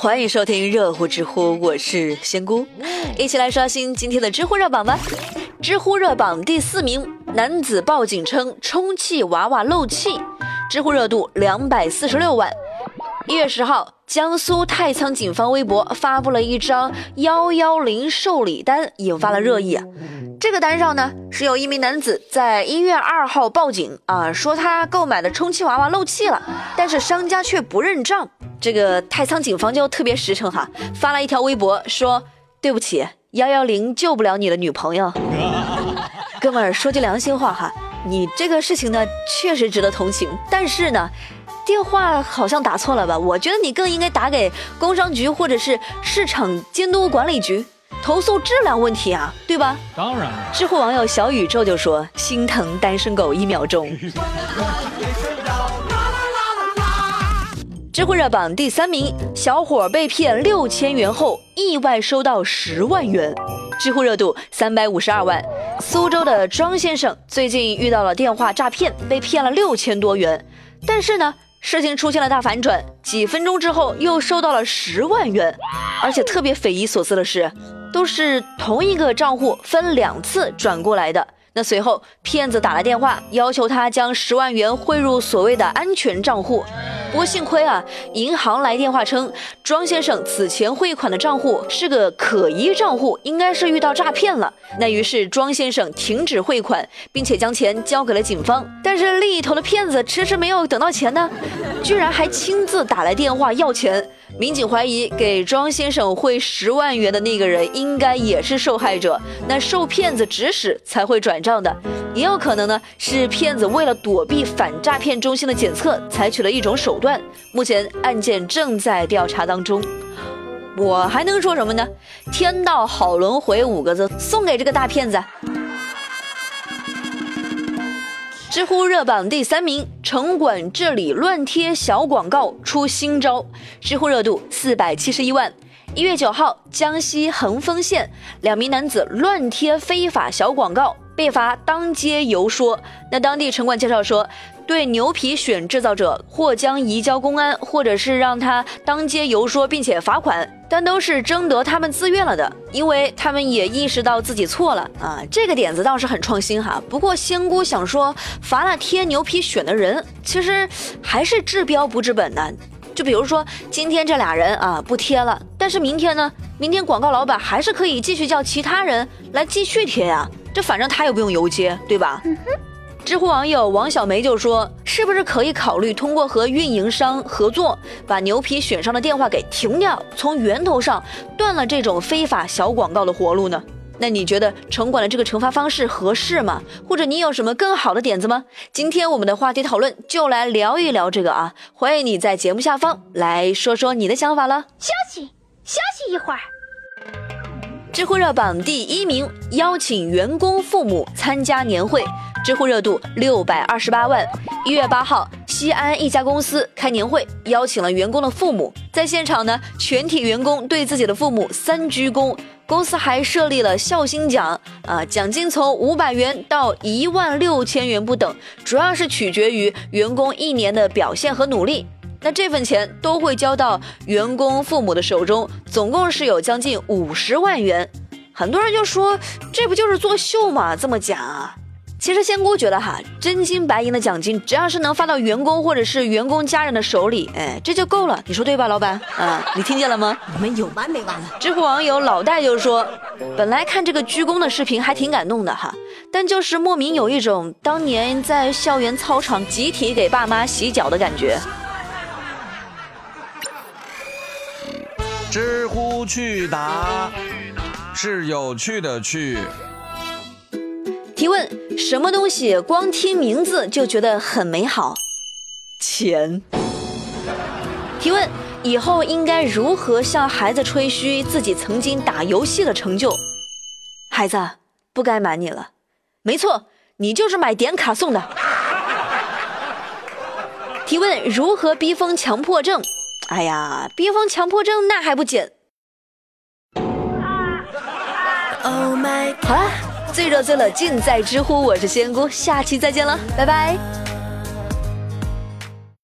欢迎收听热乎知乎，我是仙姑，一起来刷新今天的知乎热榜吧。知乎热榜第四名，男子报警称充气娃娃漏气，知乎热度两百四十六万。一月十号，江苏太仓警方微博发布了一张幺幺零受理单，引发了热议。这个单上呢，是有一名男子在一月二号报警啊，说他购买的充气娃娃漏气了，但是商家却不认账。这个太仓警方就特别实诚哈，发了一条微博说：“对不起，幺幺零救不了你的女朋友。”哥们儿说句良心话哈，你这个事情呢，确实值得同情，但是呢。电话好像打错了吧？我觉得你更应该打给工商局或者是市场监督管理局投诉质量问题啊，对吧？当然了。知乎网友小宇宙就说：“心疼单身狗一秒钟。”知乎热榜第三名，小伙被骗六千元后意外收到十万元，知乎热度三百五十二万。苏州的庄先生最近遇到了电话诈骗，被骗了六千多元，但是呢。事情出现了大反转，几分钟之后又收到了十万元，而且特别匪夷所思的是，都是同一个账户分两次转过来的。那随后骗子打来电话，要求他将十万元汇入所谓的安全账户。不过幸亏啊，银行来电话称庄先生此前汇款的账户是个可疑账户，应该是遇到诈骗了。那于是庄先生停止汇款，并且将钱交给了警方。但是另一头的骗子迟迟没有等到钱呢，居然还亲自打来电话要钱。民警怀疑给庄先生汇十万元的那个人应该也是受害者，那受骗子指使才会转账的。也有可能呢，是骗子为了躲避反诈骗中心的检测，采取了一种手段。目前案件正在调查当中。我还能说什么呢？天道好轮回五个字送给这个大骗子。知乎热榜第三名，城管治理乱贴小广告出新招，知乎热度四百七十一万。一月九号，江西横峰县两名男子乱贴非法小广告。被罚当街游说。那当地城管介绍说，对牛皮癣制造者或将移交公安，或者是让他当街游说，并且罚款，但都是征得他们自愿了的，因为他们也意识到自己错了啊。这个点子倒是很创新哈。不过仙姑想说，罚了贴牛皮癣的人，其实还是治标不治本的。就比如说今天这俩人啊不贴了，但是明天呢，明天广告老板还是可以继续叫其他人来继续贴呀。这反正他又不用邮接，对吧？知乎网友王小梅就说：“是不是可以考虑通过和运营商合作，把牛皮癣上的电话给停掉，从源头上断了这种非法小广告的活路呢？”那你觉得城管的这个惩罚方式合适吗？或者你有什么更好的点子吗？今天我们的话题讨论就来聊一聊这个啊！欢迎你在节目下方来说说你的想法了。休息，休息一会儿。知乎热榜第一名，邀请员工父母参加年会，知乎热度六百二十八万。一月八号，西安一家公司开年会，邀请了员工的父母，在现场呢，全体员工对自己的父母三鞠躬。公司还设立了孝心奖，啊，奖金从五百元到一万六千元不等，主要是取决于员工一年的表现和努力。那这份钱都会交到员工父母的手中，总共是有将近五十万元。很多人就说，这不就是作秀吗？这么讲啊？其实仙姑觉得哈，真金白银的奖金，只要是能发到员工或者是员工家人的手里，哎，这就够了。你说对吧，老板？啊，你听见了吗？你们有完没完了？知乎网友老戴就说，本来看这个鞠躬的视频还挺感动的哈，但就是莫名有一种当年在校园操场集体给爸妈洗脚的感觉。知乎趣答是有趣的趣。提问：什么东西光听名字就觉得很美好？钱。提问：以后应该如何向孩子吹嘘自己曾经打游戏的成就？孩子，不该瞒你了，没错，你就是买点卡送的。提问：如何逼疯强迫症？哎呀，逼疯强迫症那还不简？好了，最热最冷尽在知乎，我是仙姑，下期再见了，拜拜。